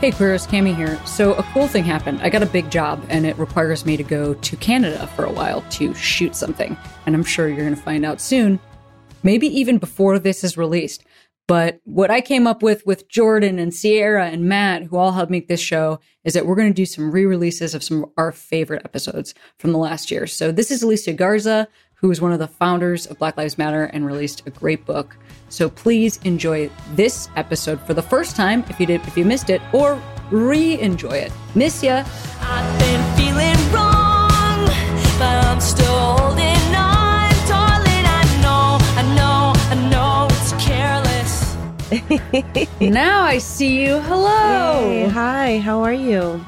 Hey, Queers, Cami here. So, a cool thing happened. I got a big job, and it requires me to go to Canada for a while to shoot something. And I'm sure you're going to find out soon, maybe even before this is released. But what I came up with with Jordan and Sierra and Matt, who all helped make this show, is that we're going to do some re releases of some of our favorite episodes from the last year. So, this is Alicia Garza, who is one of the founders of Black Lives Matter and released a great book. So please enjoy this episode for the first time if you did if you missed it, or re-enjoy it. Miss ya. I've been feeling wrong, but I'm still holding on, darling. I know, I know, I know it's careless. now I see you. Hello. Hey, hi. How are you?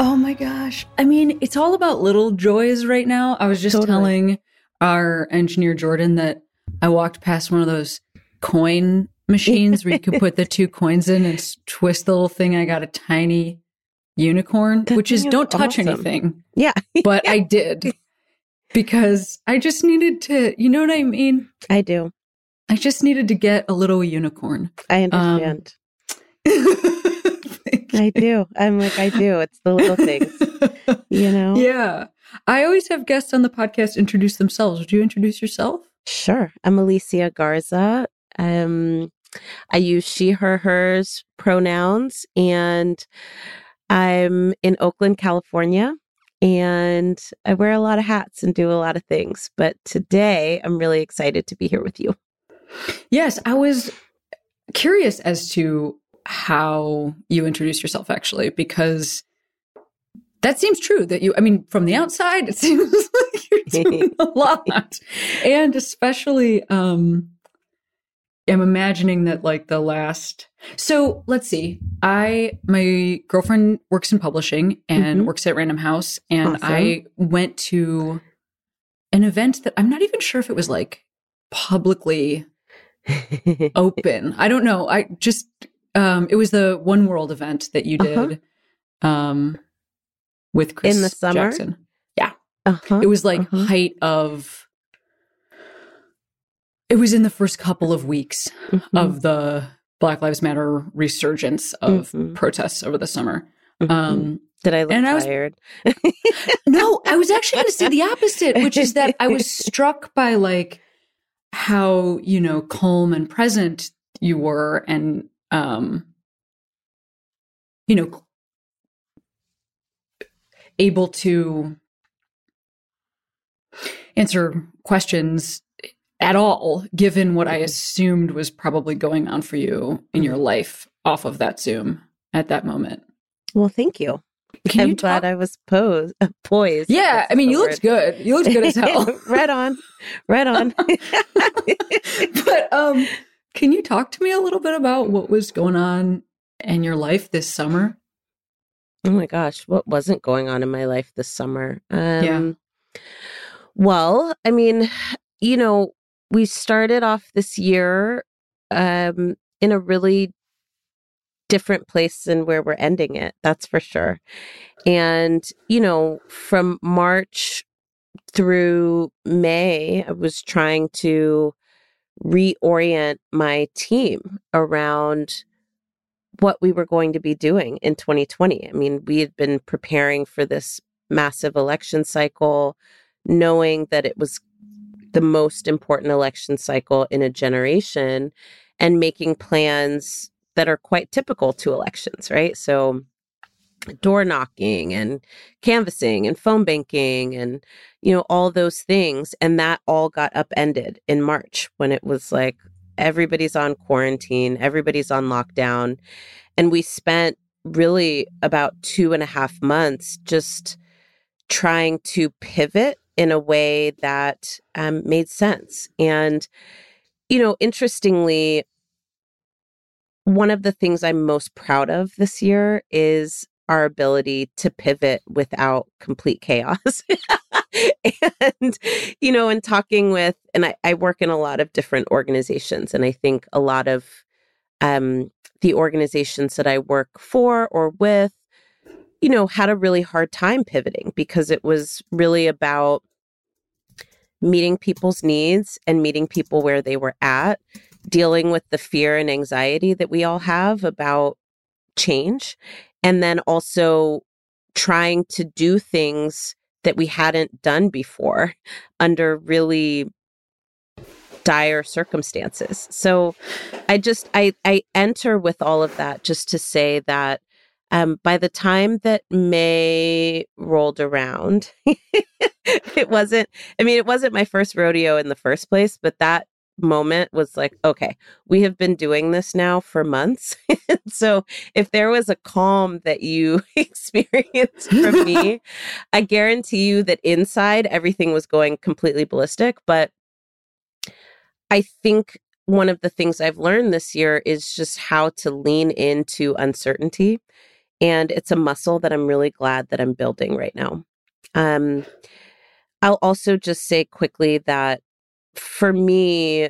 Oh my gosh. I mean, it's all about little joys right now. I was just totally. telling our engineer Jordan that I walked past one of those coin machines where you could put the two coins in and twist the little thing. I got a tiny unicorn, that which is don't touch anything. Yeah. but I did because I just needed to, you know what I mean? I do. I just needed to get a little unicorn. I understand. Um, I do. I'm like, I do. It's the little things, you know? Yeah. I always have guests on the podcast introduce themselves. Would you introduce yourself? Sure. I'm Alicia Garza. Um, I use she, her, hers pronouns, and I'm in Oakland, California. And I wear a lot of hats and do a lot of things. But today I'm really excited to be here with you. Yes, I was curious as to how you introduce yourself, actually, because that seems true that you, I mean, from the outside, it seems like you're doing a lot. And especially, um, I'm imagining that like the last, so let's see. I, my girlfriend works in publishing and mm-hmm. works at Random House. And awesome. I went to an event that I'm not even sure if it was like publicly open. I don't know. I just, um, it was the One World event that you uh-huh. did. Uh-huh. Um, with Chris in the summer. Jackson. Yeah, uh-huh, it was like uh-huh. height of. It was in the first couple of weeks mm-hmm. of the Black Lives Matter resurgence of mm-hmm. protests over the summer. Mm-hmm. Um, Did I look and tired? I was, no, I was actually going to say the opposite, which is that I was struck by like how you know calm and present you were, and um, you know able to answer questions at all, given what I mm-hmm. assumed was probably going on for you in your mm-hmm. life off of that Zoom at that moment. Well, thank you. Can I'm you glad I was posed, uh, poised. Yeah, I mean, you word. looked good. You looked good as hell. right on, right on. but um, can you talk to me a little bit about what was going on in your life this summer? Oh my gosh, what wasn't going on in my life this summer? Um, yeah. Well, I mean, you know, we started off this year um, in a really different place than where we're ending it. That's for sure. And, you know, from March through May, I was trying to reorient my team around what we were going to be doing in 2020. I mean, we had been preparing for this massive election cycle, knowing that it was the most important election cycle in a generation, and making plans that are quite typical to elections, right? So, door knocking and canvassing and phone banking and you know all those things and that all got upended in March when it was like everybody's on quarantine, everybody's on lockdown. And we spent really about two and a half months just trying to pivot in a way that um, made sense. And, you know, interestingly, one of the things I'm most proud of this year is our ability to pivot without complete chaos. and, you know, in talking with, and I, I, work in a lot of different organizations, and I think a lot of um, the organizations that I work for or with, you know, had a really hard time pivoting because it was really about meeting people's needs and meeting people where they were at, dealing with the fear and anxiety that we all have about change, and then also trying to do things that we hadn't done before under really dire circumstances. So I just I I enter with all of that just to say that um, by the time that May rolled around, it wasn't, I mean, it wasn't my first rodeo in the first place, but that moment was like, okay, we have been doing this now for months. so if there was a calm that you experienced from me, I guarantee you that inside everything was going completely ballistic. But I think one of the things I've learned this year is just how to lean into uncertainty and it's a muscle that I'm really glad that I'm building right now. Um, I'll also just say quickly that for me,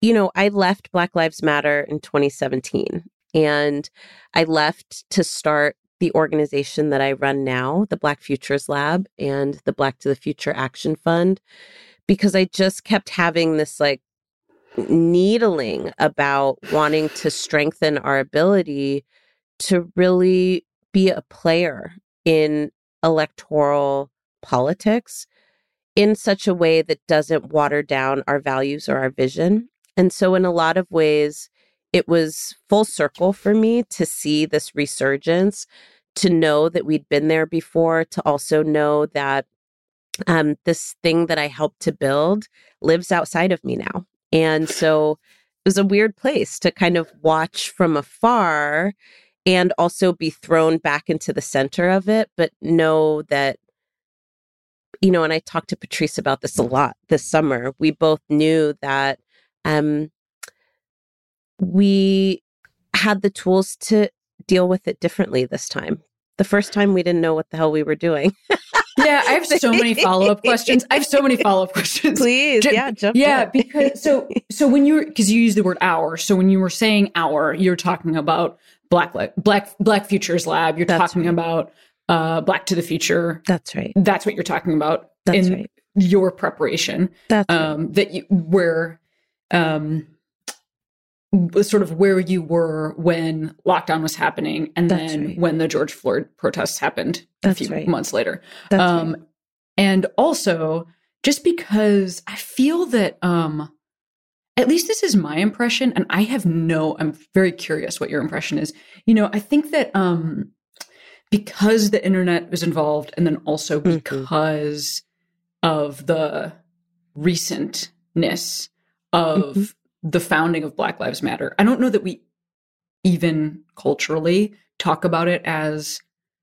you know, I left Black Lives Matter in 2017 and I left to start the organization that I run now, the Black Futures Lab and the Black to the Future Action Fund, because I just kept having this like needling about wanting to strengthen our ability to really be a player in electoral politics in such a way that doesn't water down our values or our vision. And so, in a lot of ways, it was full circle for me to see this resurgence, to know that we'd been there before, to also know that um, this thing that I helped to build lives outside of me now. And so, it was a weird place to kind of watch from afar and also be thrown back into the center of it, but know that, you know, and I talked to Patrisse about this a lot this summer. We both knew that um, we had the tools to deal with it differently this time. The first time we didn't know what the hell we were doing. yeah, I have so many follow up questions. I have so many follow up questions. Please, J- yeah, jump yeah, in. because so so when you because you use the word our, so when you were saying our, you're talking about Black Black Black Futures Lab. You're That's talking right. about uh, Black to the Future. That's right. That's what you're talking about That's in right. your preparation. That's um, right. that you where um sort of where you were when lockdown was happening and That's then right. when the George Floyd protests happened That's a few right. months later. That's um right. and also just because I feel that um at least this is my impression and i have no i'm very curious what your impression is you know i think that um because the internet was involved and then also mm-hmm. because mm-hmm. of the recentness of mm-hmm. the founding of black lives matter i don't know that we even culturally talk about it as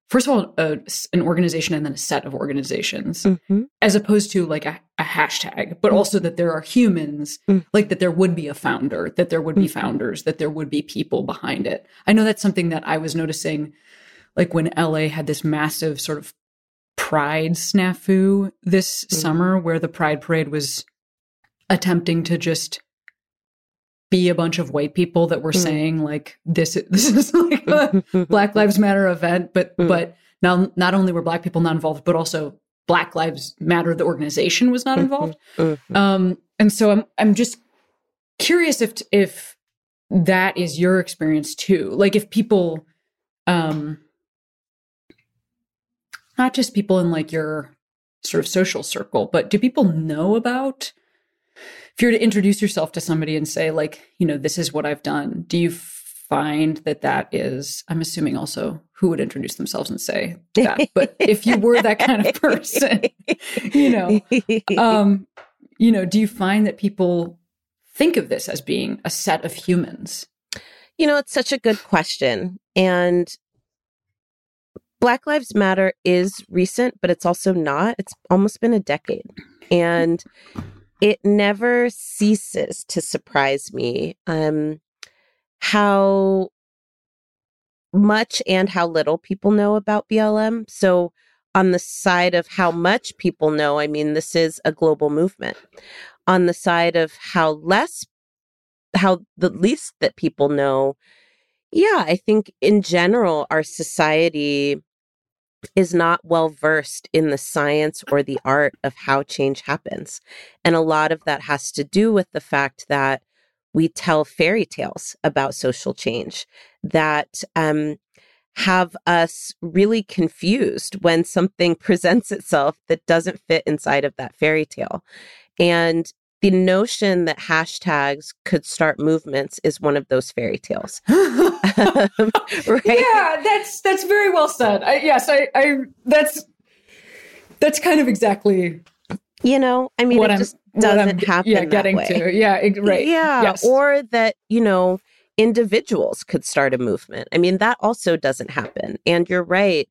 first of all a, an organization and then a set of organizations mm-hmm. as opposed to like a, a hashtag but mm-hmm. also that there are humans mm-hmm. like that there would be a founder that there would be mm-hmm. founders that there would be people behind it i know that's something that i was noticing like when la had this massive sort of pride snafu this mm-hmm. summer where the pride parade was attempting to just be a bunch of white people that were mm. saying like this this is like a Black Lives Matter event, but mm. but now not only were black people not involved, but also Black Lives Matter the organization was not involved. Mm-hmm. Um, and so I'm I'm just curious if if that is your experience too. Like if people um not just people in like your sort of social circle, but do people know about if you were to introduce yourself to somebody and say like you know this is what i've done do you find that that is i'm assuming also who would introduce themselves and say that? But if you were that kind of person you know um you know do you find that people think of this as being a set of humans? You know it's such a good question. And Black Lives Matter is recent, but it's also not. It's almost been a decade. And it never ceases to surprise me um, how much and how little people know about BLM. So, on the side of how much people know, I mean, this is a global movement. On the side of how less, how the least that people know, yeah, I think in general, our society is not well versed in the science or the art of how change happens. And a lot of that has to do with the fact that we tell fairy tales about social change that um, have us really confused when something presents itself that doesn't fit inside of that fairy tale. And the notion that hashtags could start movements is one of those fairy tales. um, right? Yeah, that's that's very well said. I, yes, I, I that's that's kind of exactly you know. I mean, it I'm, just doesn't happen. Yeah, getting to yeah, right. Yeah, yes. or that you know individuals could start a movement. I mean, that also doesn't happen. And you're right.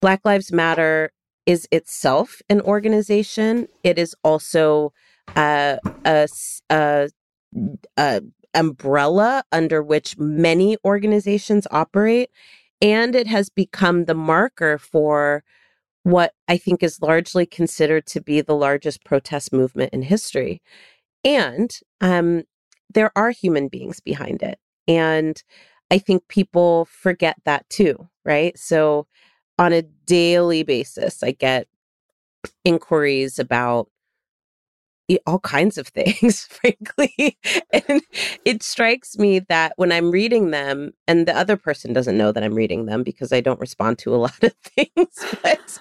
Black Lives Matter is itself an organization. It is also a, a, a, umbrella under which many organizations operate. And it has become the marker for what I think is largely considered to be the largest protest movement in history. And um, there are human beings behind it. And I think people forget that too, right? So on a daily basis, I get inquiries about all kinds of things, frankly. and it strikes me that when I'm reading them, and the other person doesn't know that I'm reading them because I don't respond to a lot of things, but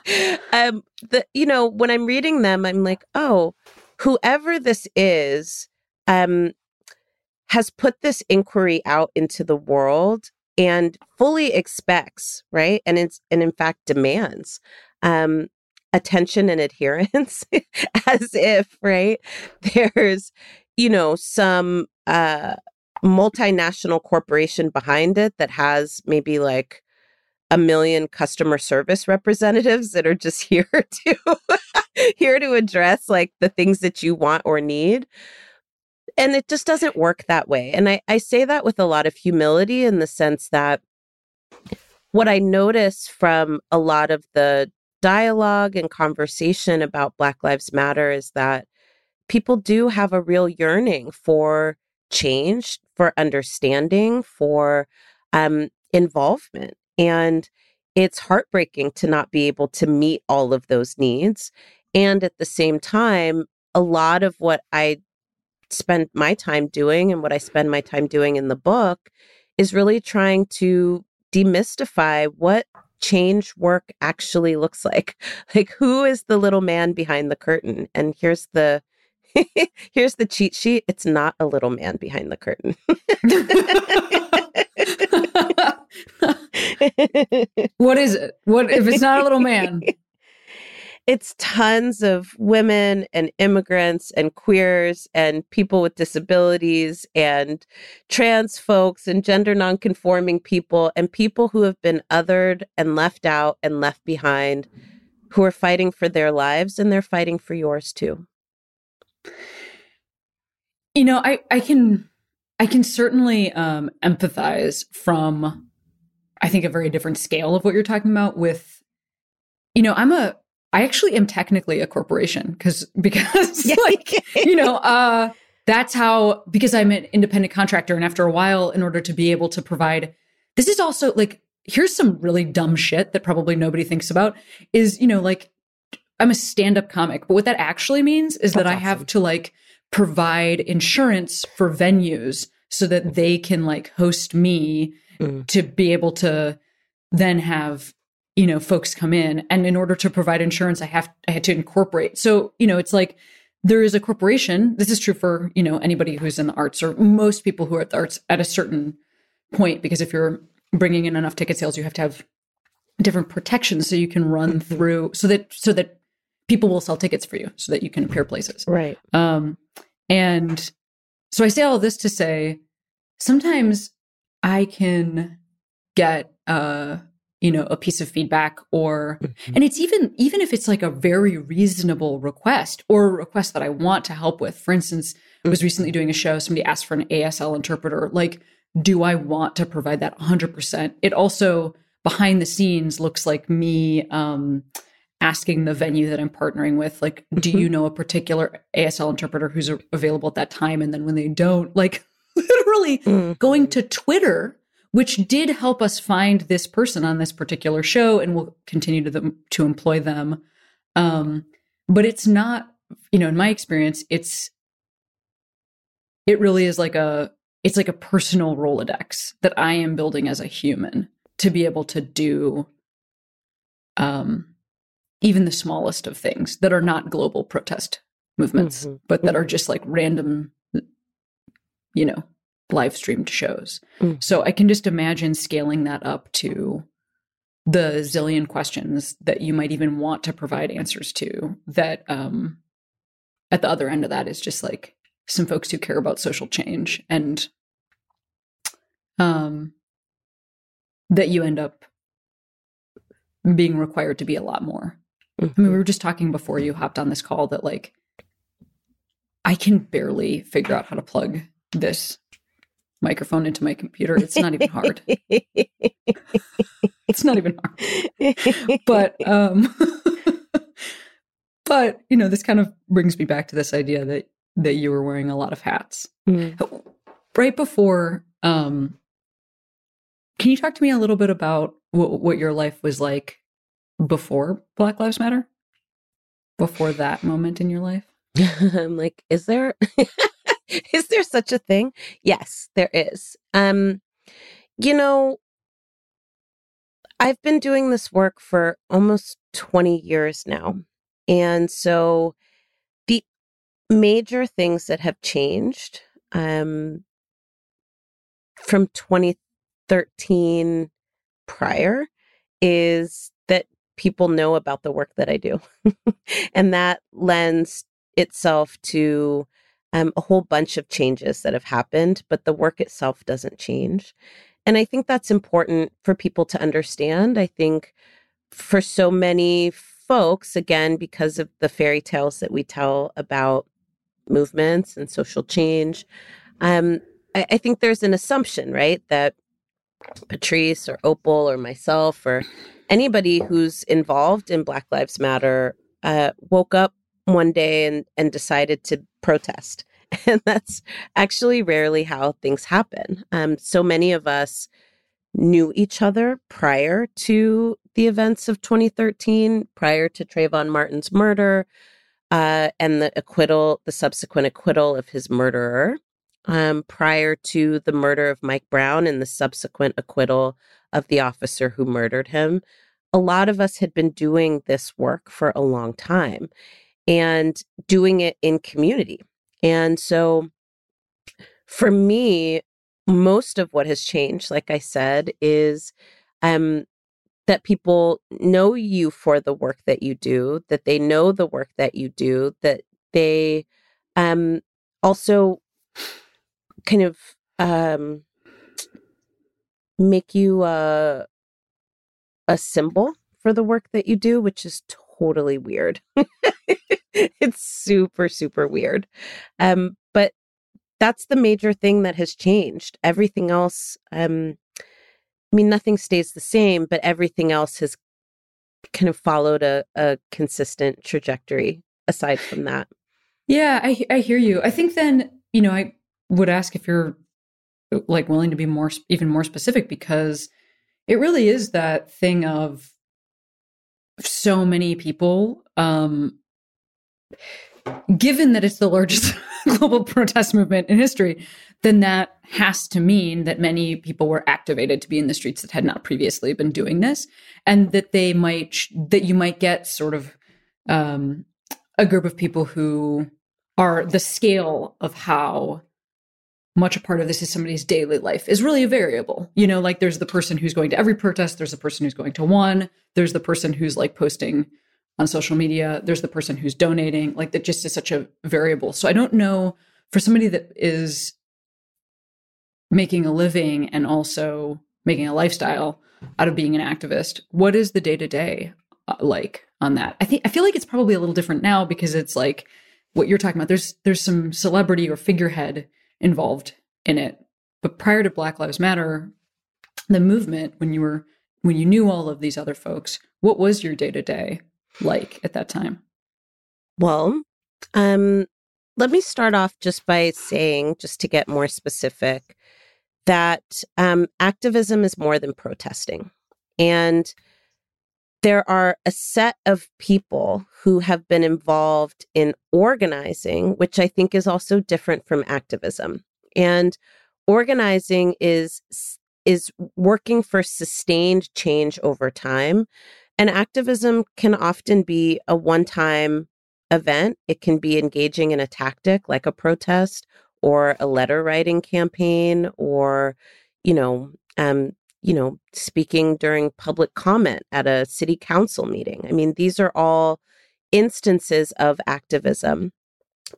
um, the you know when I'm reading them, I'm like, oh, whoever this is, um, has put this inquiry out into the world and fully expects, right, and it's and in fact demands um, attention and adherence as if right? There's you know some uh multinational corporation behind it that has maybe like a million customer service representatives that are just here to here to address like the things that you want or need. And it just doesn't work that way. And i i say that with a lot of humility in the sense that what i notice from a lot of the dialogue and conversation about Black Lives Matter is that people do have a real yearning for change, for understanding, for um, involvement. And it's heartbreaking to not be able to meet all of those needs. And at the same time, a lot of what I spend my time doing and what I spend my time doing in the book is really trying to demystify what change work actually looks like. Like who is the little man behind the curtain? And here's the here's the cheat sheet. It's not a little man behind the curtain. what is it? What if it's not a little man? It's tons of women and immigrants and queers and people with disabilities and trans folks and gender nonconforming people and people who have been othered and left out and left behind who are fighting for their lives and they're fighting for yours too. You know, I I can I can certainly um empathize from I think a very different scale of what you're talking about with you know, I'm a I actually am technically a corporation because because like you know uh that's how because I'm an independent contractor and after a while in order to be able to provide this is also like here's some really dumb shit that probably nobody thinks about is you know like I'm a stand-up comic but what that actually means is that's that I awesome. have to like provide insurance for venues so that they can like host me mm. to be able to then have you know folks come in and in order to provide insurance i have i had to incorporate. So you know it's like there is a corporation this is true for you know anybody who's in the arts or most people who are at the arts at a certain point because if you're bringing in enough ticket sales you have to have different protections so you can run mm-hmm. through so that so that people will sell tickets for you so that you can appear places. Right. Um and so i say all this to say sometimes i can get uh you know a piece of feedback or mm-hmm. and it's even even if it's like a very reasonable request or a request that i want to help with for instance i was recently doing a show somebody asked for an asl interpreter like do I want to provide that 100%? It also behind the scenes looks like me um, asking the venue that I'm partnering with, like, do you mm-hmm. know a particular ASL interpreter who's available at that time? And then when they don't, like, literally mm-hmm. going to Twitter, which did help us find this person on this particular show, and we'll continue to them to employ them. Um, but it's not, you know, in my experience, it's it really is like a it's like a personal Rolodex that I am building as a human to be able to do um even the smallest of things that are not global protest movements, mm-hmm. but that are mm-hmm. just like random, you know, live streamed shows. Mm-hmm. So I can just imagine scaling that up to the zillion questions that you might even want to provide answers to that um at the other end of that is just like some folks who care about social change and um that you end up being required to be a lot more Mm-hmm. I mean, we were just talking before you hopped on this call that like I can barely figure out how to plug this microphone into my computer. It's not even hard. it's not even hard. But um but you know, this kind of brings me back to this idea that that you were wearing a lot of hats. Mm. Right before um can you talk to me a little bit about what, what your life was like before Black Lives Matter? Before that moment in your life? I'm like, is there is there such a thing? Yes, there is. Um you know, I've been doing this work for almost 20 years now. And so the major things that have changed um from 2013 prior is that people know about the work that I do. and that lends itself to um, a whole bunch of changes that have happened, but the work itself doesn't change. And I think that's important for people to understand. I think for so many folks, again, because of the fairy tales that we tell about movements and social change, um, I, I think there's an assumption, right, that Patrisse or Opal or myself or anybody who's involved in Black Lives Matter uh, woke up one day and, and decided to protest. And that's actually rarely how things happen. Um, so many of us knew each other prior to the events of 2013, prior to Trayvon Martin's murder uh, and the acquittal, the subsequent acquittal of his murderer, um, prior to the murder of Mike Brown and the subsequent acquittal of the officer who murdered him. A lot of us had been doing this work for a long time and doing it in community. And so for me, most of what has changed, like I said, is um, that people know you for the work that you do, that they know the work that you do, that they um, also kind of um, make you a symbol for the work that you do, which is totally weird. it's super, super weird. Um, but that's the major thing that has changed. Everything else, um, I mean, nothing stays the same, but everything else has kind of followed a, a consistent trajectory aside from that. Yeah, I, I hear you. I think then, you know, I would ask if you're like willing to be more, even more specific because it really is that thing of so many people um given that it's the largest global protest movement in history then that has to mean that many people were activated to be in the streets that had not previously been doing this and that they might that you might get sort of um a group of people who are the scale of how much a part of this is somebody's daily life is really a variable. You know, like there's the person who's going to every protest, there's the person who's going to one, there's the person who's like posting on social media, there's the person who's donating. Like that just is such a variable. So I don't know for somebody that is making a living and also making a lifestyle out of being an activist, what is the day to day like on that? I think I feel like it's probably a little different now because it's like what you're talking about. There's there's some celebrity or figurehead involved in it but prior to Black Lives Matter, the movement, when you were when you knew all of these other folks, what was your day to day like at that time? Well, um, let me start off just by saying, just to get more specific, that um, activism is more than protesting. And there are a set of people who have been involved in organizing, which I think is also different from activism. And organizing is is working for sustained change over time. And activism can often be a one-time event. It can be engaging in a tactic like a protest or a letter writing campaign or, you know, um, you know, speaking during public comment at a city council meeting. I mean, these are all instances of activism.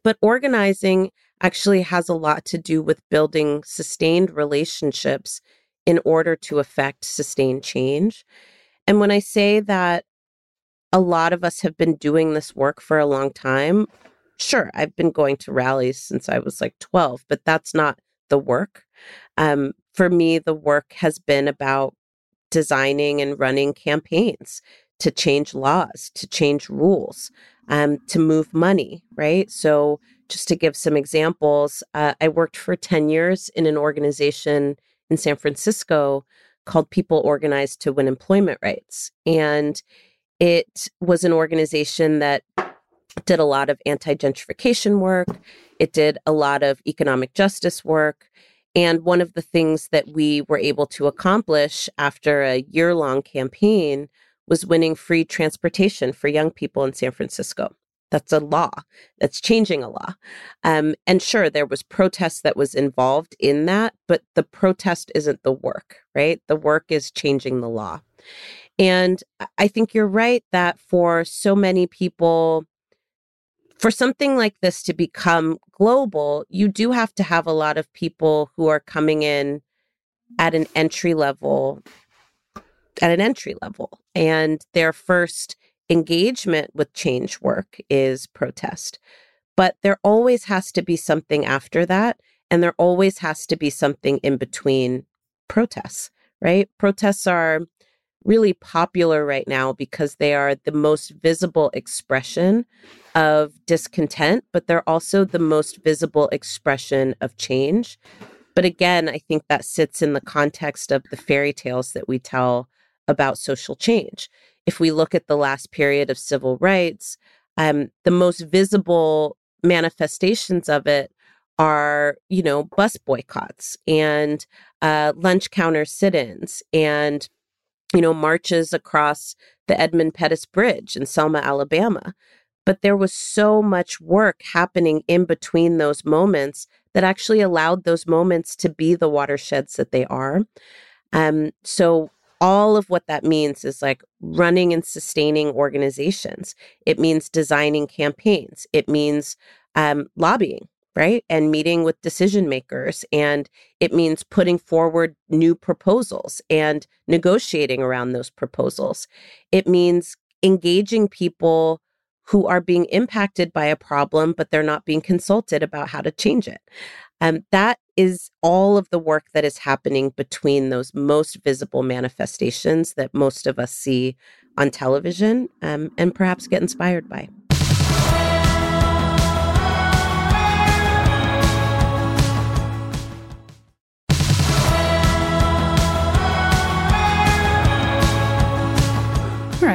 But organizing actually has a lot to do with building sustained relationships in order to affect sustained change. And when I say that a lot of us have been doing this work for a long time, sure, I've been going to rallies since I was like 12, but that's not the work. Um, for me, the work has been about designing and running campaigns to change laws, to change rules, um, to move money, right? So, just to give some examples, uh, I worked for 10 years in an organization in San Francisco called People Organized to Win Employment Rights. And it was an organization that did a lot of anti gentrification work, it did a lot of economic justice work. And one of the things that we were able to accomplish after a year long campaign was winning free transportation for young people in San Francisco. That's a law. That's changing a law. Um, and sure, there was protest that was involved in that, but the protest isn't the work, right? The work is changing the law. And I think you're right that for so many people, for something like this to become global, you do have to have a lot of people who are coming in at an entry level at an entry level and their first engagement with change work is protest. But there always has to be something after that. And there always has to be something in between protests, right? Protests are really popular right now because they are the most visible expression of discontent, but they're also the most visible expression of change. But again, I think that sits in the context of the fairy tales that we tell about social change if we look at the last period of civil rights, um, the most visible manifestations of it are, you know, bus boycotts and uh, lunch counter sit ins and, you know, marches across the Edmund Pettus Bridge in Selma, Alabama. But there was so much work happening in between those moments that actually allowed those moments to be the watersheds that they are. Um, so all of what that means is like running and sustaining organizations. It means designing campaigns. It means um, lobbying, right? And meeting with decision makers. And it means putting forward new proposals and negotiating around those proposals. It means engaging people who are being impacted by a problem, but they're not being consulted about how to change it. Um, that is all of the work that is happening between those most visible manifestations that most of us see on television um, and perhaps get inspired by.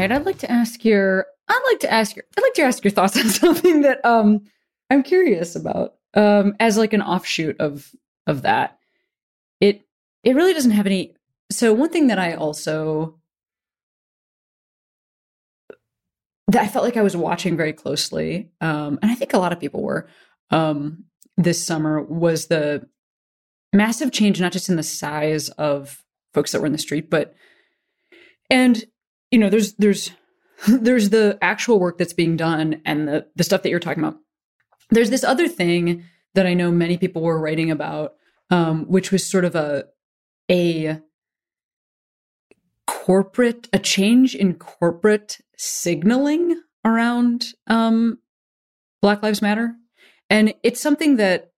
Right, I'd like to ask your I'd like to ask your I'd like to ask your thoughts on something that um I'm curious about um, as like an offshoot of of that. It it really doesn't have any. So one thing that I also that I felt like I was watching very closely, um, and I think a lot of people were um, this summer was the massive change, not just in the size of folks that were in the street, but and you know, there's there's there's the actual work that's being done and the the stuff that you're talking about there's this other thing that I know many people were writing about, um, which was sort of a a corporate a change in corporate signaling around um, Black Lives Matter, and it's something that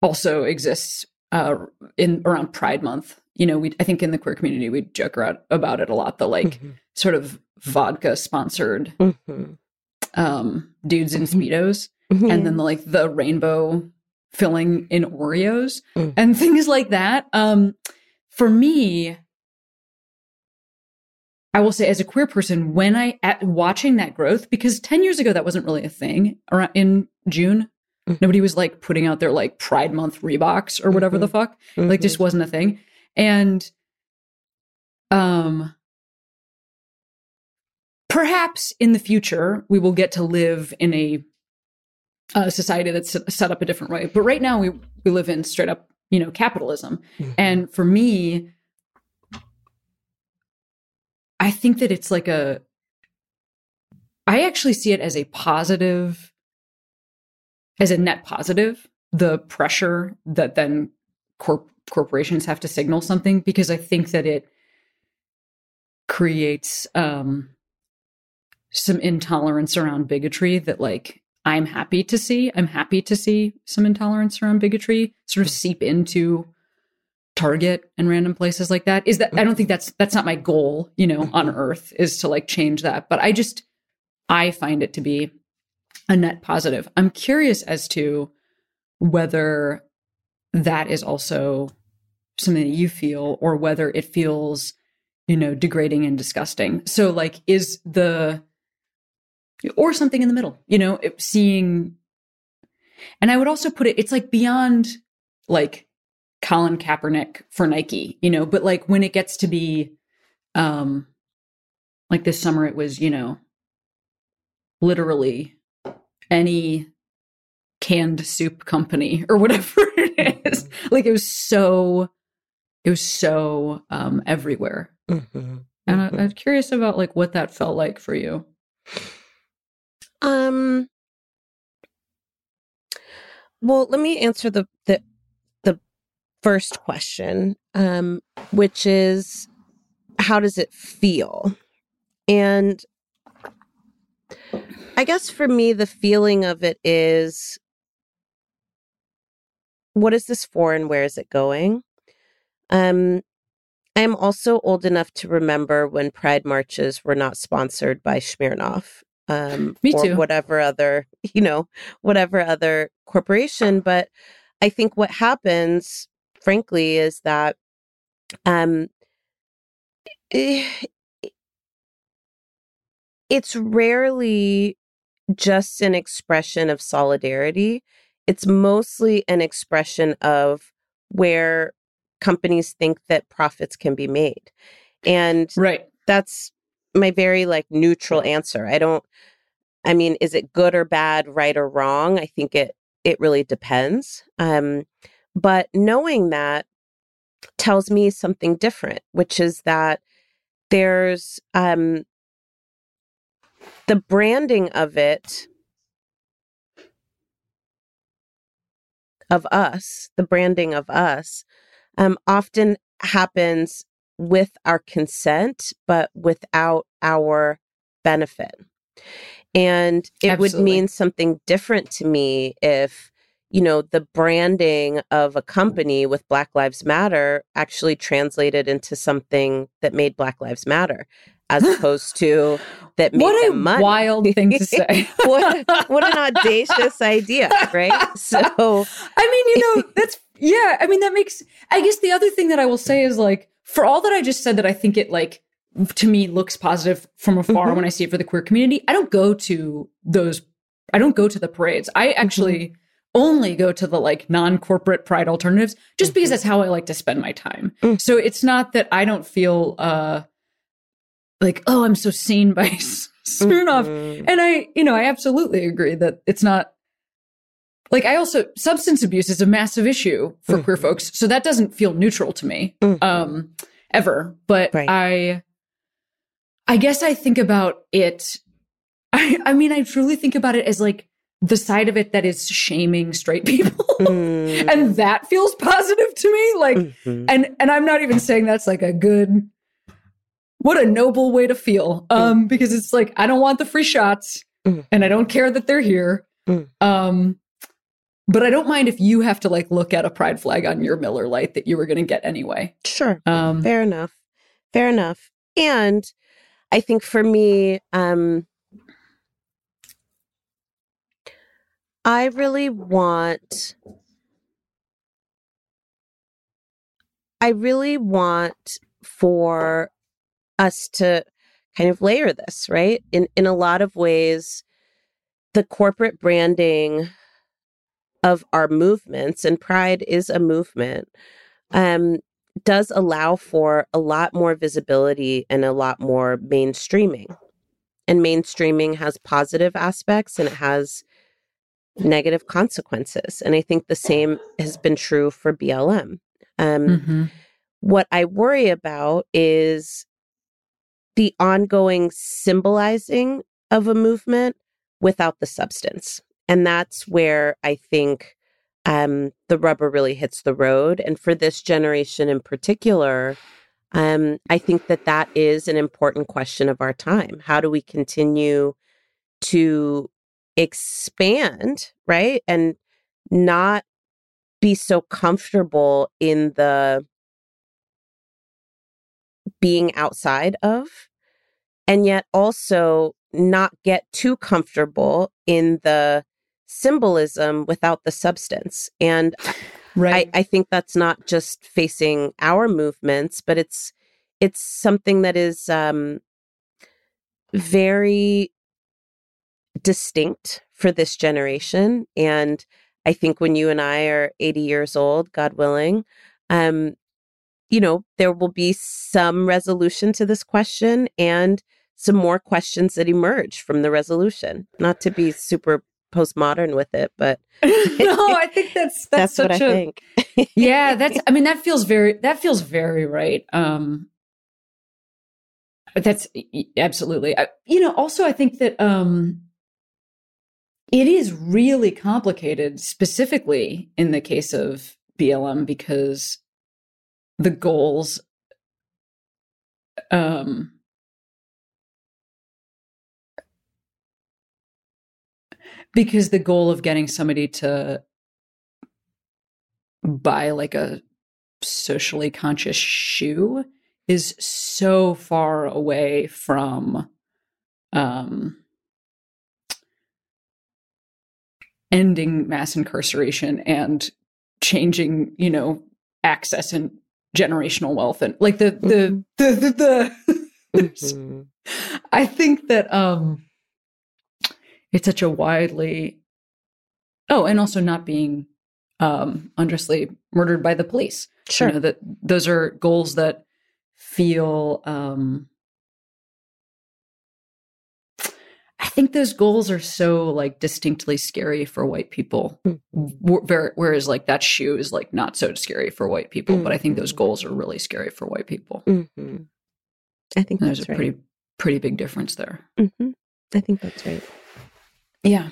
also exists uh, in around Pride Month. You know, we I think in the queer community we joke around about it a lot. The like mm-hmm. sort of vodka sponsored mm-hmm. um, dudes in mm-hmm. speedos, mm-hmm. and then the, like the rainbow filling in Oreos mm. and things like that. Um, for me, I will say as a queer person, when I at watching that growth, because 10 years ago that wasn't really a thing around in June. Mm-hmm. Nobody was like putting out their like Pride Month Reeboks or whatever mm-hmm. the fuck. Mm-hmm. Like just wasn't a thing. And um perhaps in the future we will get to live in a, a society that's set up a different way. But right now we we live in straight up, you know, capitalism. Mm-hmm. And for me, I think that it's like a I actually see it as a positive as a net positive, the pressure that then corp- corporations have to signal something because I think that it creates um some intolerance around bigotry that like I'm happy to see. I'm happy to see some intolerance around bigotry sort of seep into Target and random places like that. Is that I don't think that's that's not my goal, you know, on earth is to like change that. But I just I find it to be a net positive. I'm curious as to whether that is also something that you feel or whether it feels, you know, degrading and disgusting. So like is the or something in the middle, you know, seeing and I would also put it it's like beyond like Colin Kaepernick for Nike, you know, but like when it gets to be um like this summer it was, you know, literally any canned soup company or whatever it is. Mm-hmm. Like it was so it was so um everywhere. Mm-hmm. And I, I'm mm-hmm. curious about like what that felt like for you. Um well, let me answer the the the first question, um, which is how does it feel? And I guess for me, the feeling of it is what is this for and where is it going? Um, I am also old enough to remember when pride marches were not sponsored by Smirnoff. Um, Me too. Or whatever other, you know, whatever other corporation. But I think what happens frankly, is that um, eh, it's rarely just an expression of solidarity. It's mostly an expression of where companies think that profits can be made. And right. that's my very like neutral answer. I don't I mean, is it good or bad, right or wrong? I think it it really depends. Um but knowing that tells me something different, which is that there's um, the branding of it, of us, the branding of us, um, often happens with our consent, but without our benefit. And it Absolutely. would mean something different to me if you know, the branding of a company with Black Lives Matter actually translated into something that made Black Lives Matter, as opposed to that what a money. wild thing to say. what, what an audacious idea, right? So, I mean, you know, that's yeah. I mean, that makes. I guess the other thing that I will say is like, for all that I just said, that I think it like to me looks positive from afar mm-hmm. when I see it for the queer community. I don't go to those. I don't go to the parades. I actually. Mm-hmm only go to the like non-corporate pride alternatives just mm-hmm. because that's how I like to spend my time. Mm-hmm. So it's not that I don't feel uh like oh I'm so seen by Smirnoff. Mm-hmm. And I you know I absolutely agree that it's not like I also substance abuse is a massive issue for queer mm-hmm. folks. So that doesn't feel neutral to me mm-hmm. um ever, but right. I I guess I think about it I I mean I truly think about it as like the side of it that is shaming straight people mm. and that feels positive to me like and and i'm not even saying that's like a good what a noble way to feel um mm. because it's like i don't want the free shots mm. and i don't care that they're here mm. um but I don't mind if you have to like look at a pride flag on your Miller Lite that you were going to get anyway. Sure. Um, Fair enough. Fair enough. And I think for me, um, I really want I really want for us to kind of layer this, right? In in a lot of ways, the corporate branding of our movements, and Pride is a movement, um, does allow for a lot more visibility and a lot more mainstreaming. And mainstreaming has positive aspects and it has negative consequences. And I think the same has been true for BLM. Um, mm-hmm. What I worry about is the ongoing symbolizing of a movement without the substance. And that's where I think um, the rubber really hits the road. And for this generation in particular, um, I think that that is an important question of our time. How do we continue to expand, right? And not be so comfortable in the being outside of, and yet also not get too comfortable in the symbolism without the substance. And right. I, I think that's not just facing our movements, but it's it's something that is um, very distinct for this generation. And I think when you and I are 80 years old, God willing, um, you know, there will be some resolution to this question and some more questions that emerge from the resolution. Not to be super postmodern with it, but no, I think that's that's, that's such what I a, think. yeah, that's I mean that feels very that feels very right. Um but that's absolutely. I, you know, also I think that um it is really complicated specifically in the case of BLM because the goals um because the goal of getting somebody to buy like a socially conscious shoe is so far away from um ending mass incarceration and changing you know access and generational wealth and like the the mm-hmm. the the, the mm-hmm. i think that um it's such a widely oh and also not being um unjustly murdered by the police sure you know, that those are goals that feel um think those goals are so like distinctly scary for white people. Mm-hmm. Whereas like that shoe is like not so scary for white people, mm-hmm. but I think those mm-hmm. goals are really scary for white people. Mm-hmm. I think there's a right. pretty pretty big difference there. Mm-hmm. I think that's right. Yeah.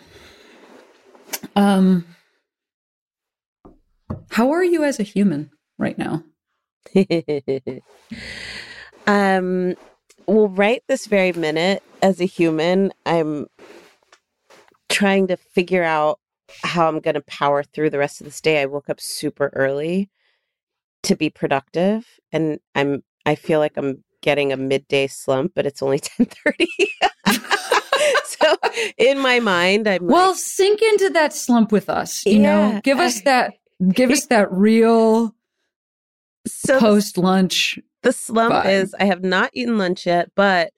Um, how are you as a human right now? um, well, right this very minute, as a human, I'm trying to figure out how I'm going to power through the rest of this day. I woke up super early to be productive, and I'm I feel like I'm getting a midday slump, but it's only ten thirty. so in my mind, I'm well, like, sink into that slump with us. You yeah, know, give us that, give us that real so post lunch. The slump is I have not eaten lunch yet, but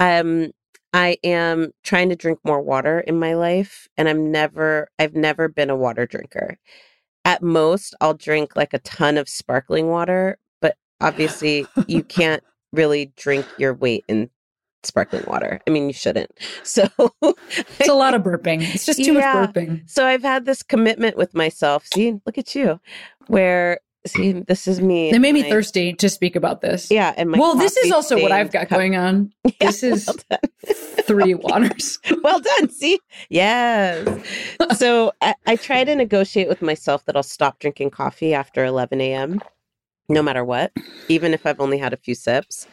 um, I am trying to drink more water in my life, and I'm never, I've never been a water drinker. At most, I'll drink like a ton of sparkling water, but obviously, you can't really drink your weight in sparkling water. I mean, you shouldn't. So it's a lot of burping. It's just too yeah. much burping. So I've had this commitment with myself. See, look at you, where see, this is me. It made me my, thirsty to speak about this. Yeah, and well, this is also what I've got cup. going on. Yeah, this is well three waters. well done. See, yes. so I, I try to negotiate with myself that I'll stop drinking coffee after 11 a.m. No matter what, even if I've only had a few sips.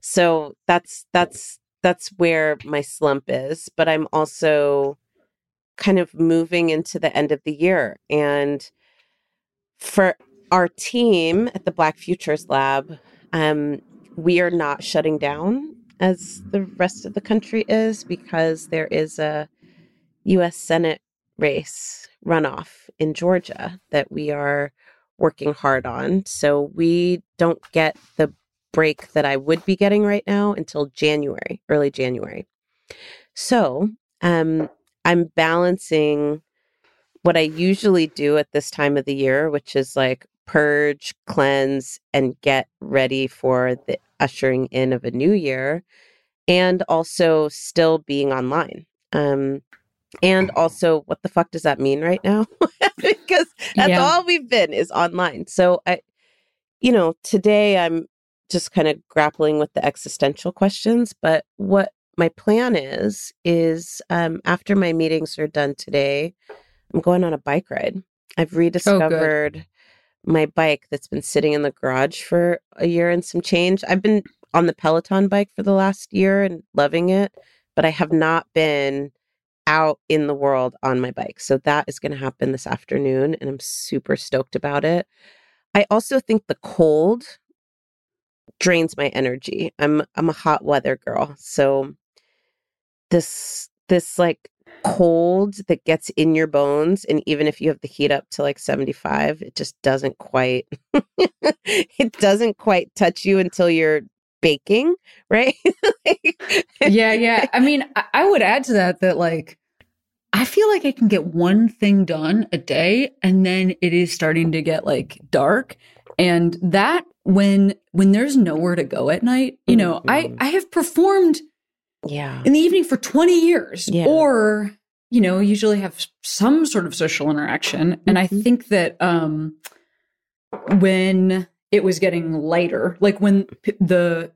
So that's that's that's where my slump is. But I'm also kind of moving into the end of the year. And for our team at the Black Futures Lab, um, we are not shutting down as the rest of the country is because there is a US Senate race runoff in Georgia that we are working hard on. So we don't get the break that I would be getting right now until January, early January. So um, I'm balancing what I usually do at this time of the year, which is like purge, cleanse, and get ready for the ushering in of a new year, and also still being online. Um, and also, what the fuck does that mean right now? because that's yeah. all we've been is online. So I, you know, today I'm just kind of grappling with the existential questions. But what my plan is is um, after my meetings are done today, I'm going on a bike ride. I've oh, rediscovered oh, my bike that's been sitting in the garage for a year and some change. I've been on the Peloton bike for the last year and loving it, but I have not been out in the world on my bike. So that is going to happen this afternoon and I'm super stoked about it. I also think the cold drains my energy. I'm I'm a hot weather girl. So this this like cold that gets in your bones and even if you have the heat up to like 75 it just doesn't quite it doesn't quite touch you until you're baking right yeah yeah i mean i would add to that that like i feel like i can get one thing done a day and then it is starting to get like dark and that when when there's nowhere to go at night you know mm-hmm. i i have performed yeah in the evening for 20 years yeah. or you know usually have some sort of social interaction and mm-hmm. i think that um when it was getting lighter like when p- the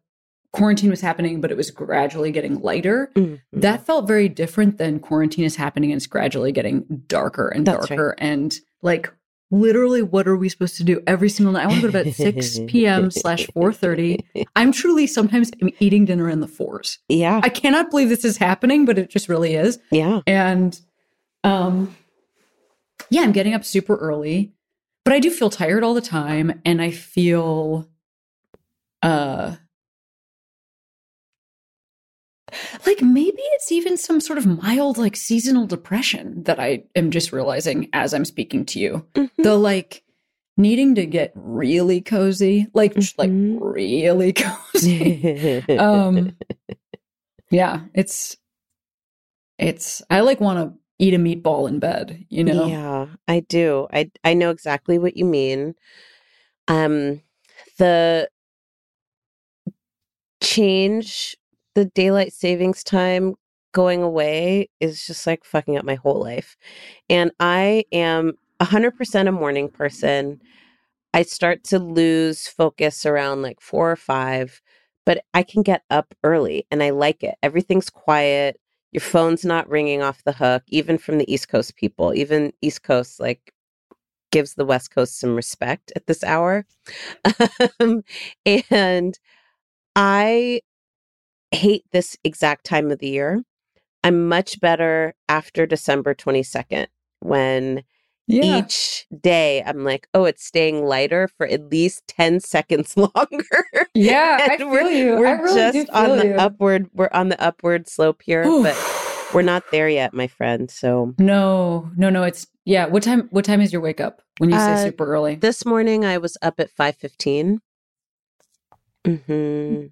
quarantine was happening but it was gradually getting lighter mm-hmm. that felt very different than quarantine is happening and it's gradually getting darker and That's darker right. and like literally what are we supposed to do every single night? I want to go to bed at 6 p.m slash 4.30 i'm truly sometimes eating dinner in the fours. Yeah. I cannot believe this is happening but it just really is. Yeah. And um yeah i'm getting up super early but i do feel tired all the time and i feel uh like maybe it's even some sort of mild like seasonal depression that I am just realizing as I'm speaking to you. Mm-hmm. The like needing to get really cozy, like mm-hmm. like really cozy. um yeah, it's it's I like want to eat a meatball in bed, you know. Yeah, I do. I I know exactly what you mean. Um the change the daylight savings time going away is just like fucking up my whole life. And I am 100% a morning person. I start to lose focus around like four or five, but I can get up early and I like it. Everything's quiet. Your phone's not ringing off the hook, even from the East Coast people. Even East Coast, like, gives the West Coast some respect at this hour. um, and I hate this exact time of the year. I'm much better after December 22nd when yeah. each day I'm like, oh, it's staying lighter for at least 10 seconds longer. Yeah, I feel we're, you. We're really just on the you. upward, we're on the upward slope here, but we're not there yet, my friend. So no, no, no. It's yeah. What time, what time is your wake up when you say uh, super early? This morning I was up at 515. Mm-hmm.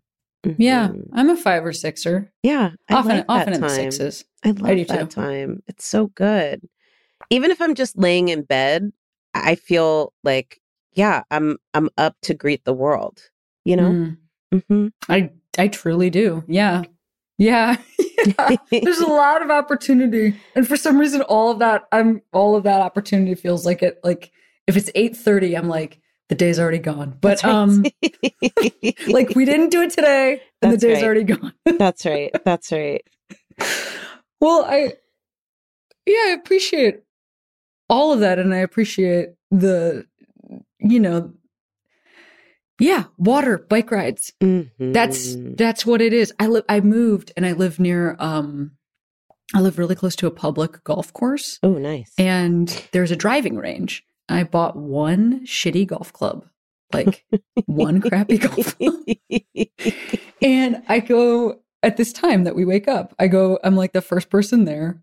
Mm-hmm. Yeah, I'm a five or sixer. Yeah, I often like often in the sixes. I love I that too. time. It's so good. Even if I'm just laying in bed, I feel like yeah, I'm I'm up to greet the world. You know. Mm. Mm-hmm. I I truly do. Yeah. Yeah. yeah. There's a lot of opportunity. And for some reason all of that I'm all of that opportunity feels like it like if it's 8:30 I'm like the day's already gone. But right. um like we didn't do it today and That's the day's right. already gone. That's right. That's right. Well, I yeah, I appreciate all of that and I appreciate the you know yeah, water, bike rides. Mm-hmm. That's that's what it is. I live I moved and I live near um I live really close to a public golf course. Oh, nice. And there's a driving range. I bought one shitty golf club, like one crappy golf club. and I go at this time that we wake up, I go, I'm like the first person there.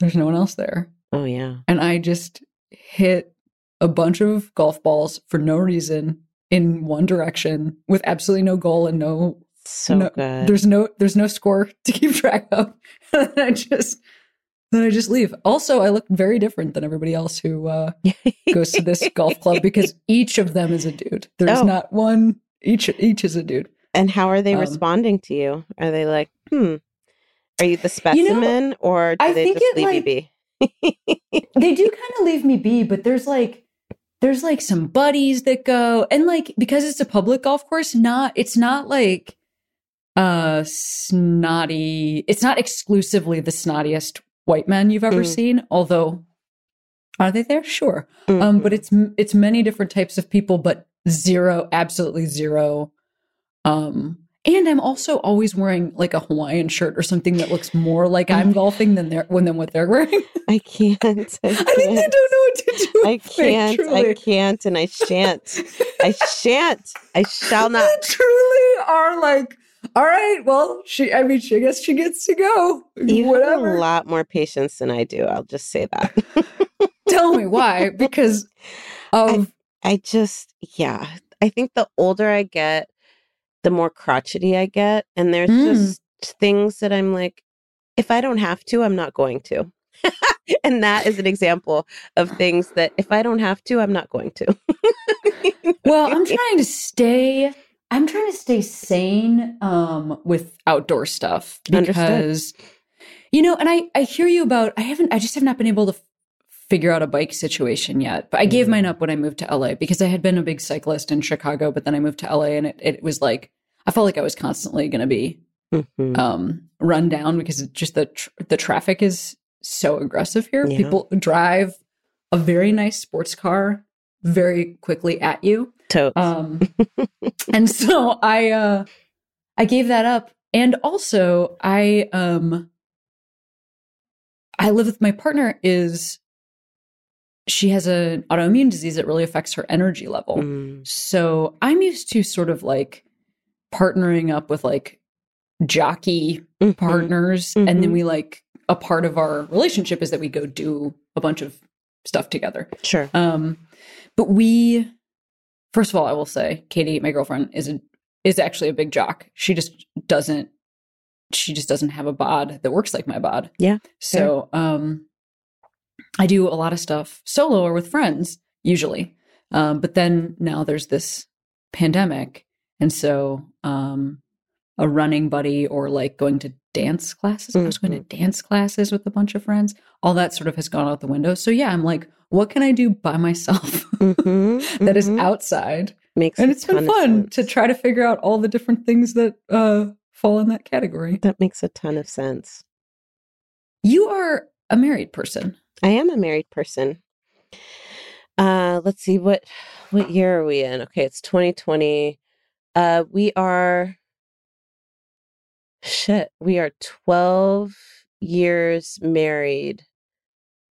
There's no one else there. Oh, yeah. And I just hit a bunch of golf balls for no reason in one direction with absolutely no goal and no so no, good. There's no there's no score to keep track of. and I just then I just leave. Also, I look very different than everybody else who uh, goes to this golf club because each of them is a dude. There's Oh. not one each each is a dude. and how are they um, responding to you? Are they like, hmm, are you the specimen or do I they think just it, leave you like- be? They do kind of leave me be, but there's like there's like some buddies that go and like because it's a public golf course, not it's not like uh snotty it's not exclusively the snottiest white men you've ever Mm. seen, although are they there? Sure. Um, Mhm. but it's it's many different types of people, but zero, absolutely zero. Um, and I'm also always wearing like a Hawaiian shirt or something that looks more like I'm golfing than they're when than what they're wearing. I can't. I, I think they don't know what to do. I can't. I can't, and I shan't. I shan't. I shall not. They truly are like, all right, well, she. I mean, she I guess she gets to go. You have Whatever. a lot more patience than I do. I'll just say that. Tell me why? Because of I just, yeah. I think the older I get, the more crotchety I get. And there's Mm. just things that I'm like, if I don't have to, I'm not going to. and that is an example of things that if I don't have to, I'm not going to. well, I'm trying to stay. I'm trying to stay sane um, with outdoor stuff Understood. because, you know, and I I hear you about. I haven't. I just have not been able to f- figure out a bike situation yet. But I gave Mm. mine up when I moved to LA because I had been a big cyclist in Chicago, but then I moved to LA and it, it was like I felt like I was constantly going to be Mhm. um, run down because just the tr- the traffic is so aggressive here. Yeah. People drive a very nice sports car very quickly at you. Totes. Um, and so I uh, I gave that up, and also I um I live with my partner. Is she has an autoimmune disease that really affects her energy level. Mm. So I'm used to sort of like partnering up with like jockey Mhm. partners. And then Mhm. we like a part of our relationship is that we go do a bunch of stuff together. Sure. Um, but we, first of all, I will say, Katie, my girlfriend, is a, is actually a big jock. She just doesn't, she just doesn't have a bod that works like my bod. Yeah, So, um, I do a lot of stuff solo or with friends usually. Um, but then now there's this pandemic, and so um, a running buddy or like going to dance classes. I was going to dance classes with a bunch of friends. All that sort of has gone out the window. So yeah, I'm like, what can I do by myself Mhm, that is mhm. outside? Makes And it's been fun to try to figure out all the different things that uh, fall in that category. That makes a ton of sense. You are a married person. I am a married person. Uh let's see what what year are we in? Okay, it's 2020. Uh we are shit, we are 12 years married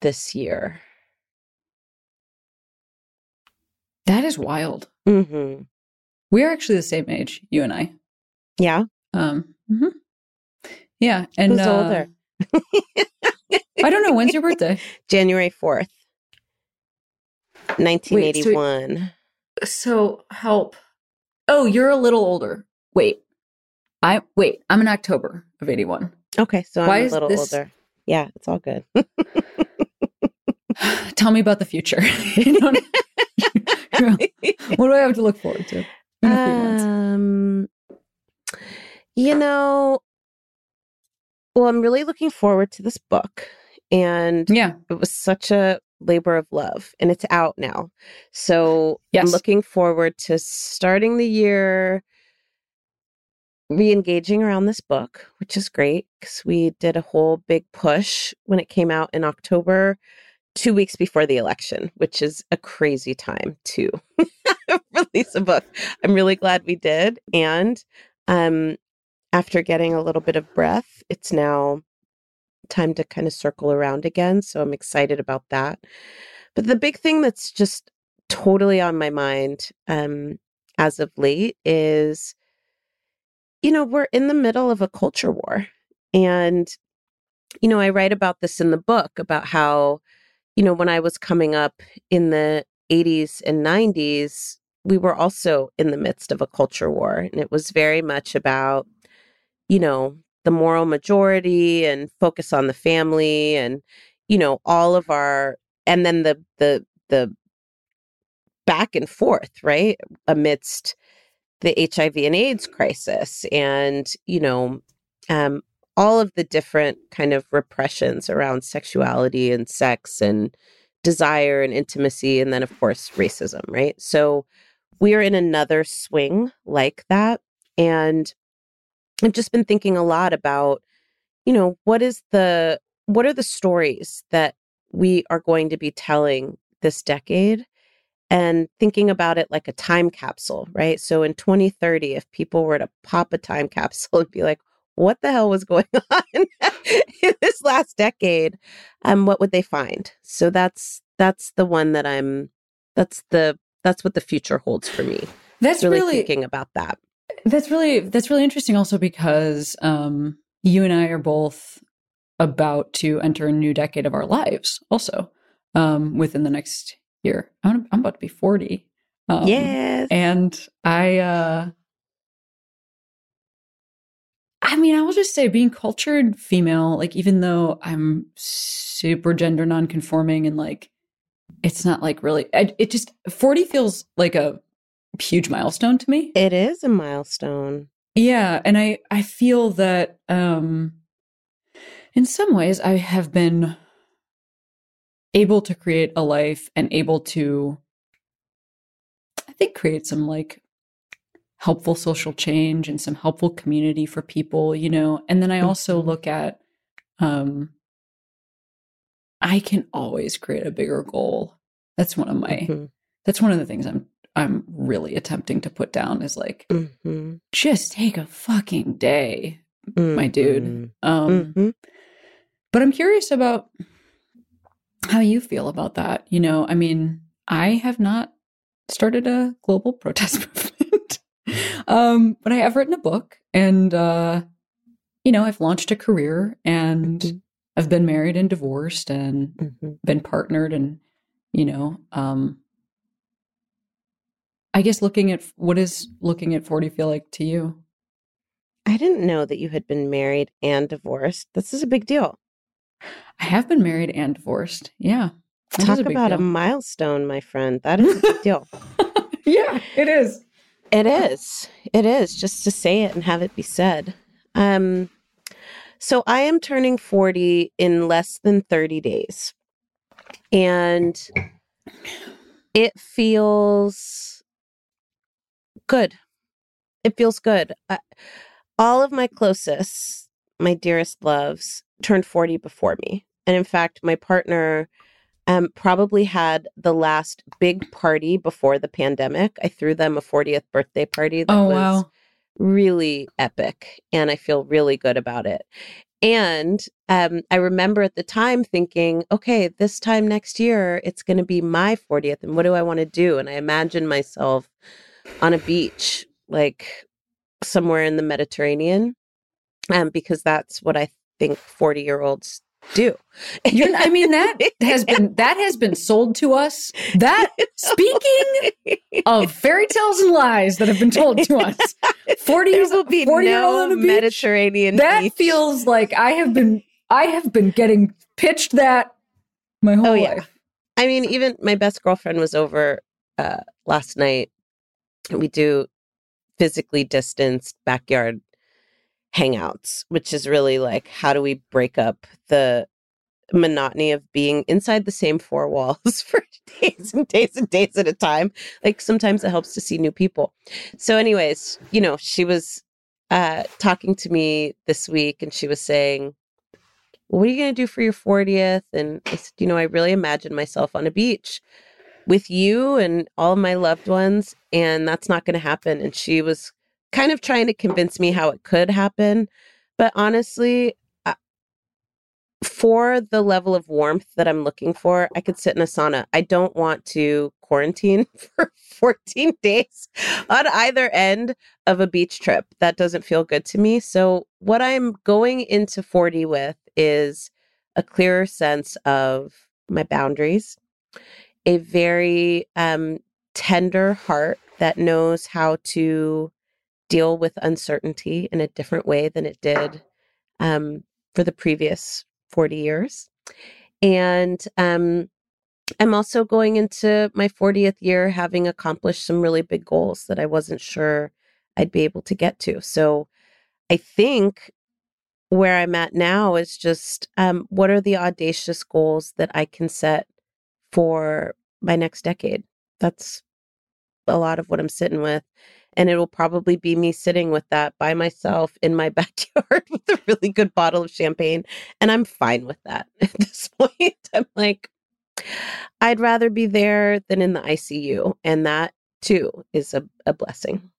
this year. That is wild. Mhm. We are actually the same age, you and I. Yeah. Um, mhm. Yeah, and Who's uh, older? I don't know. When's your birthday? January 4th. 1981. So help. Oh, you're a little older. Wait, I wait. I'm in October of eighty-one. okay, so Why I'm a little this- older. Yeah, it's all good. Tell me about the future. You know what do I have to look forward to in a few months? Um, you know, well, I'm really looking forward to this book, and Yeah, it was such a labor of love, and it's out now. So I'm looking forward to starting the year re-engaging around this book, which is great because we did a whole big push when it came out in October, two weeks before the election, which is a crazy time to release a book. I'm really glad we did. And um, after getting a little bit of breath, it's now time to kind of circle around again. So I'm excited about that. But the big thing that's just totally on my mind um, as of late is, you know, we're in the middle of a culture war. And, you know, I write about this in the book about how, you know, when I was coming up in the 80s and 90s, we were also in the midst of a culture war. And it was very much about, you know, the moral majority and focus on the family and, you know, all of our and then the the the back and forth, right? Amidst the HIV and AIDS crisis and, you know, um, all of the different kind of repressions around sexuality and sex and desire and intimacy, and then, of course, racism, right? So we are in another swing like that. And I've just been thinking a lot about, you know, what is the, what are the stories that we are going to be telling this decade? And thinking about it like a time capsule, right? So in 2030, if people were to pop a time capsule and be like, what the hell was going on in this last decade? Um, what would they find? So that's that's the one that I'm that's the that's what the future holds for me. That's really, really thinking about that. That's really that's really interesting also because um you and I are both about to enter a new decade of our lives also um within the next year. I'm, I'm about to be 40. Um, yes. And I, uh, I mean, I will just say being cultured female, like, even though I'm super gender nonconforming and like, it's not like really, I, it just, 40 feels like a huge milestone to me. It is a milestone. Yeah. And I, I feel that, um, in some ways I have been able to create a life and able to i think create some like helpful social change and some helpful community for people you know and then i also mm-hmm. look at um i can always create a bigger goal that's one of my mm-hmm. that's one of the things i'm i'm really attempting to put down is like mm-hmm. just take a fucking day my dude mm-hmm. um mm-hmm. but i'm curious about how you feel about that. You know, I mean, I have not started a global protest movement, um, but I have written a book and, uh, you know, I've launched a career and mm-hmm. I've been married and divorced and mm-hmm. been partnered and, you know, um, I guess looking at what is looking at 40 feel like to you? I didn't know that you had been married and divorced. This is a big deal. I have been married and divorced. Yeah. Talk a about deal. a milestone, my friend. That is a big deal. yeah, it is. It is. It is just to say it and have it be said. Um so I am turning 40 in less than 30 days. And it feels good. It feels good. Uh, all of my closest, my dearest loves turned 40 before me. And in fact, my partner um, probably had the last big party before the pandemic. I threw them a 40th birthday party that oh, was wow. really epic. And I feel really good about it. And um, I remember at the time thinking, okay, this time next year, it's going to be my 40th. And what do I want to do? And I imagine myself on a beach, like somewhere in the Mediterranean, um, because that's what I think 40 year olds do. You're, I mean, that has been that has been sold to us. That speaking of fairy tales and lies that have been told to us, forty years will be 40 no beach, Mediterranean. That beach. feels like I have been I have been getting pitched that my whole oh, yeah. life. I mean, even my best girlfriend was over uh, last night. We do physically distanced backyard hangouts, which is really like how do we break up the monotony of being inside the same four walls for days and days and days at a time. Like sometimes it helps to see new people. So, anyways, you know, she was uh, talking to me this week and she was saying, What are you going to do for your 40th? And I said, You know, I really imagine myself on a beach with you and all my loved ones, and that's not going to happen. And she was kind of trying to convince me how it could happen. But honestly, for the level of warmth that I'm looking for, I could sit in a sauna. I don't want to quarantine for 14 days on either end of a beach trip. That doesn't feel good to me. So, what I'm going into 40 with is a clearer sense of my boundaries, a very um, tender heart that knows how to deal with uncertainty in a different way than it did um, for the previous 40 years. And um, I'm also going into my 40th year having accomplished some really big goals that I wasn't sure I'd be able to get to. So I think where I'm at now is just um, what are the audacious goals that I can set for my next decade? That's a lot of what I'm sitting with. And it will probably be me sitting with that by myself in my backyard with a really good bottle of champagne. And I'm fine with that at this point. I'm like, I'd rather be there than in the ICU. And that too is a, a blessing.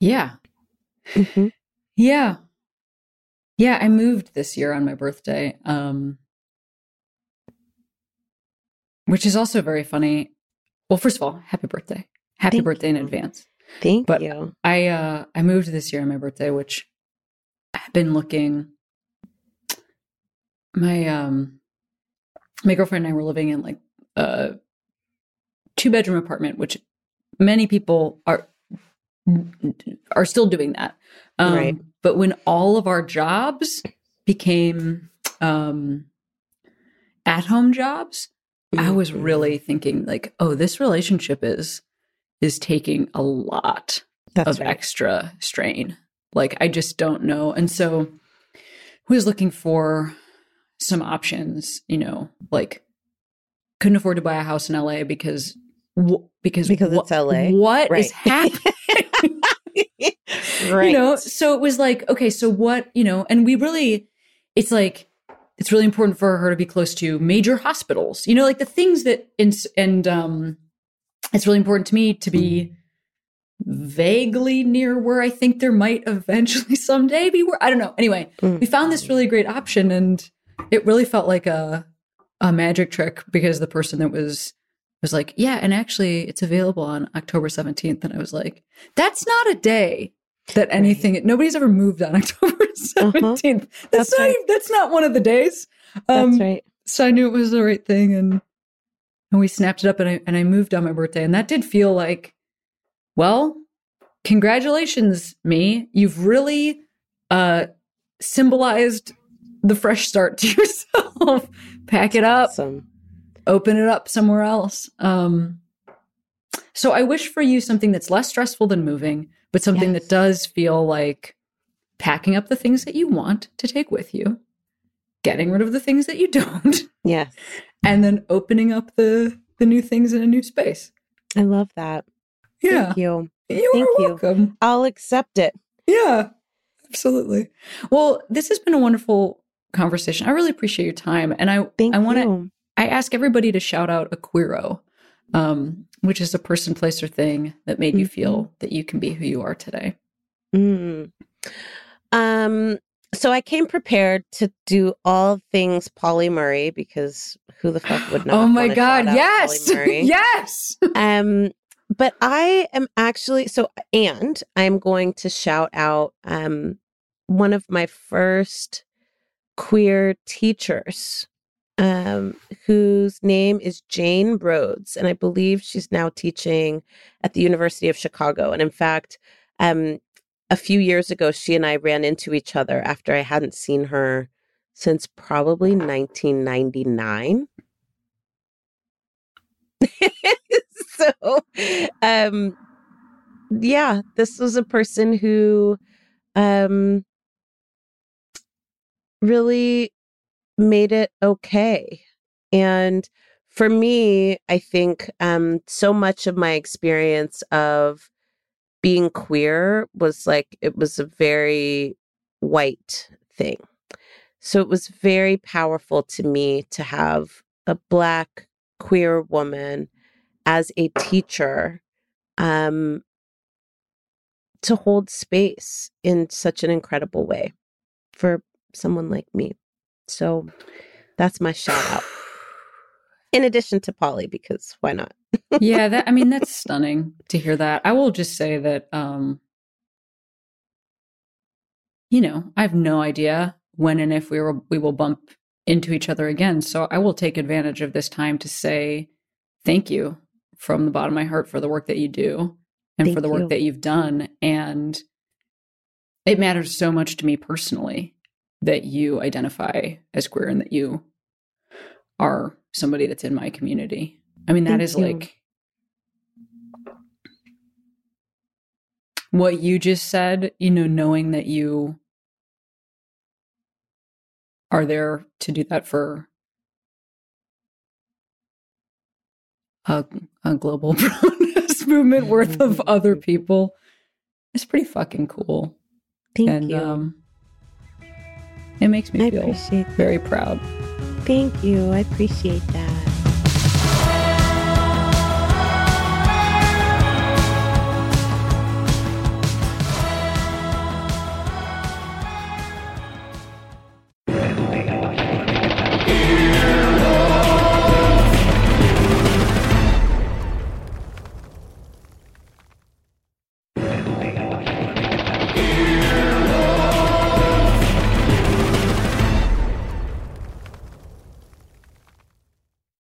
Yeah. Mm-hmm. Yeah. Yeah. I moved this year on my birthday. Um, which is also very funny. Well, first of all, happy birthday. Happy Thank birthday you. in advance. Thank but you. I uh I moved this year on my birthday, which I've been looking my um my girlfriend and I were living in like a two bedroom apartment, which many people are are still doing that. Um, right. But when all of our jobs became um, at home jobs, mm-hmm. I was really thinking like, oh, this relationship is is taking a lot That's of right. extra strain. Like I just don't know. And so who is looking for some options, you know, like couldn't afford to buy a house in LA because because because it's LA. What right. is happening? right. You know, so it was like, okay, so what, you know, and we really it's like it's really important for her to be close to major hospitals. You know, like the things that and and um it's really important to me to be vaguely near where I think there might eventually someday be where I don't know. Anyway, mm. we found this really great option and it really felt like a a magic trick because the person that was was like, "Yeah, and actually it's available on October 17th." And I was like, "That's not a day that anything right. nobody's ever moved on October 17th. Uh-huh. That's, that's, not right. that's not one of the days." Um, that's right. So I knew it was the right thing and and we snapped it up and I and I moved on my birthday and that did feel like well, congratulations me. You've really uh symbolized the fresh start to yourself. Pack it up. Awesome. Open it up somewhere else. Um, so I wish for you something that's less stressful than moving, but something yes. that does feel like packing up the things that you want to take with you, getting rid of the things that you don't. Yeah. And then opening up the the new things in a new space. I love that. Yeah. Thank you. You're Thank welcome. You. I'll accept it. Yeah. Absolutely. Well, this has been a wonderful conversation. I really appreciate your time. And I Thank I want to I ask everybody to shout out a queero, um, which is a person, place, or thing that made mm-hmm. you feel that you can be who you are today. Mm. Um so I came prepared to do all things Pauli Murray because who the fuck would not? oh my god, yes. yes. um but I am actually so and I'm going to shout out um one of my first queer teachers um, whose name is Jane Rhodes. And I believe she's now teaching at the University of Chicago. And in fact, um, a few years ago, she and I ran into each other after I hadn't seen her since probably 1999. so, um, yeah, this was a person who um, really made it okay. And for me, I think um, so much of my experience of being queer was like it was a very white thing. So it was very powerful to me to have a black queer woman as a teacher um, to hold space in such an incredible way for someone like me. So that's my shout out. In addition to Pauli, because why not? Yeah, that I mean that's stunning to hear that. I will just say that um you know, I have no idea when and if we will we will bump into each other again. So I will take advantage of this time to say thank you from the bottom of my heart for the work that you do and thank for the work you. that you've done and it matters so much to me personally that you identify as queer and that you are somebody that's in my community. I mean, that Thank is you. like what you just said, you know, knowing that you are there to do that for a, a global protest movement worth of other people is pretty fucking cool. Thank and, you. Um, it makes me I feel very proud. Thank you. I appreciate that.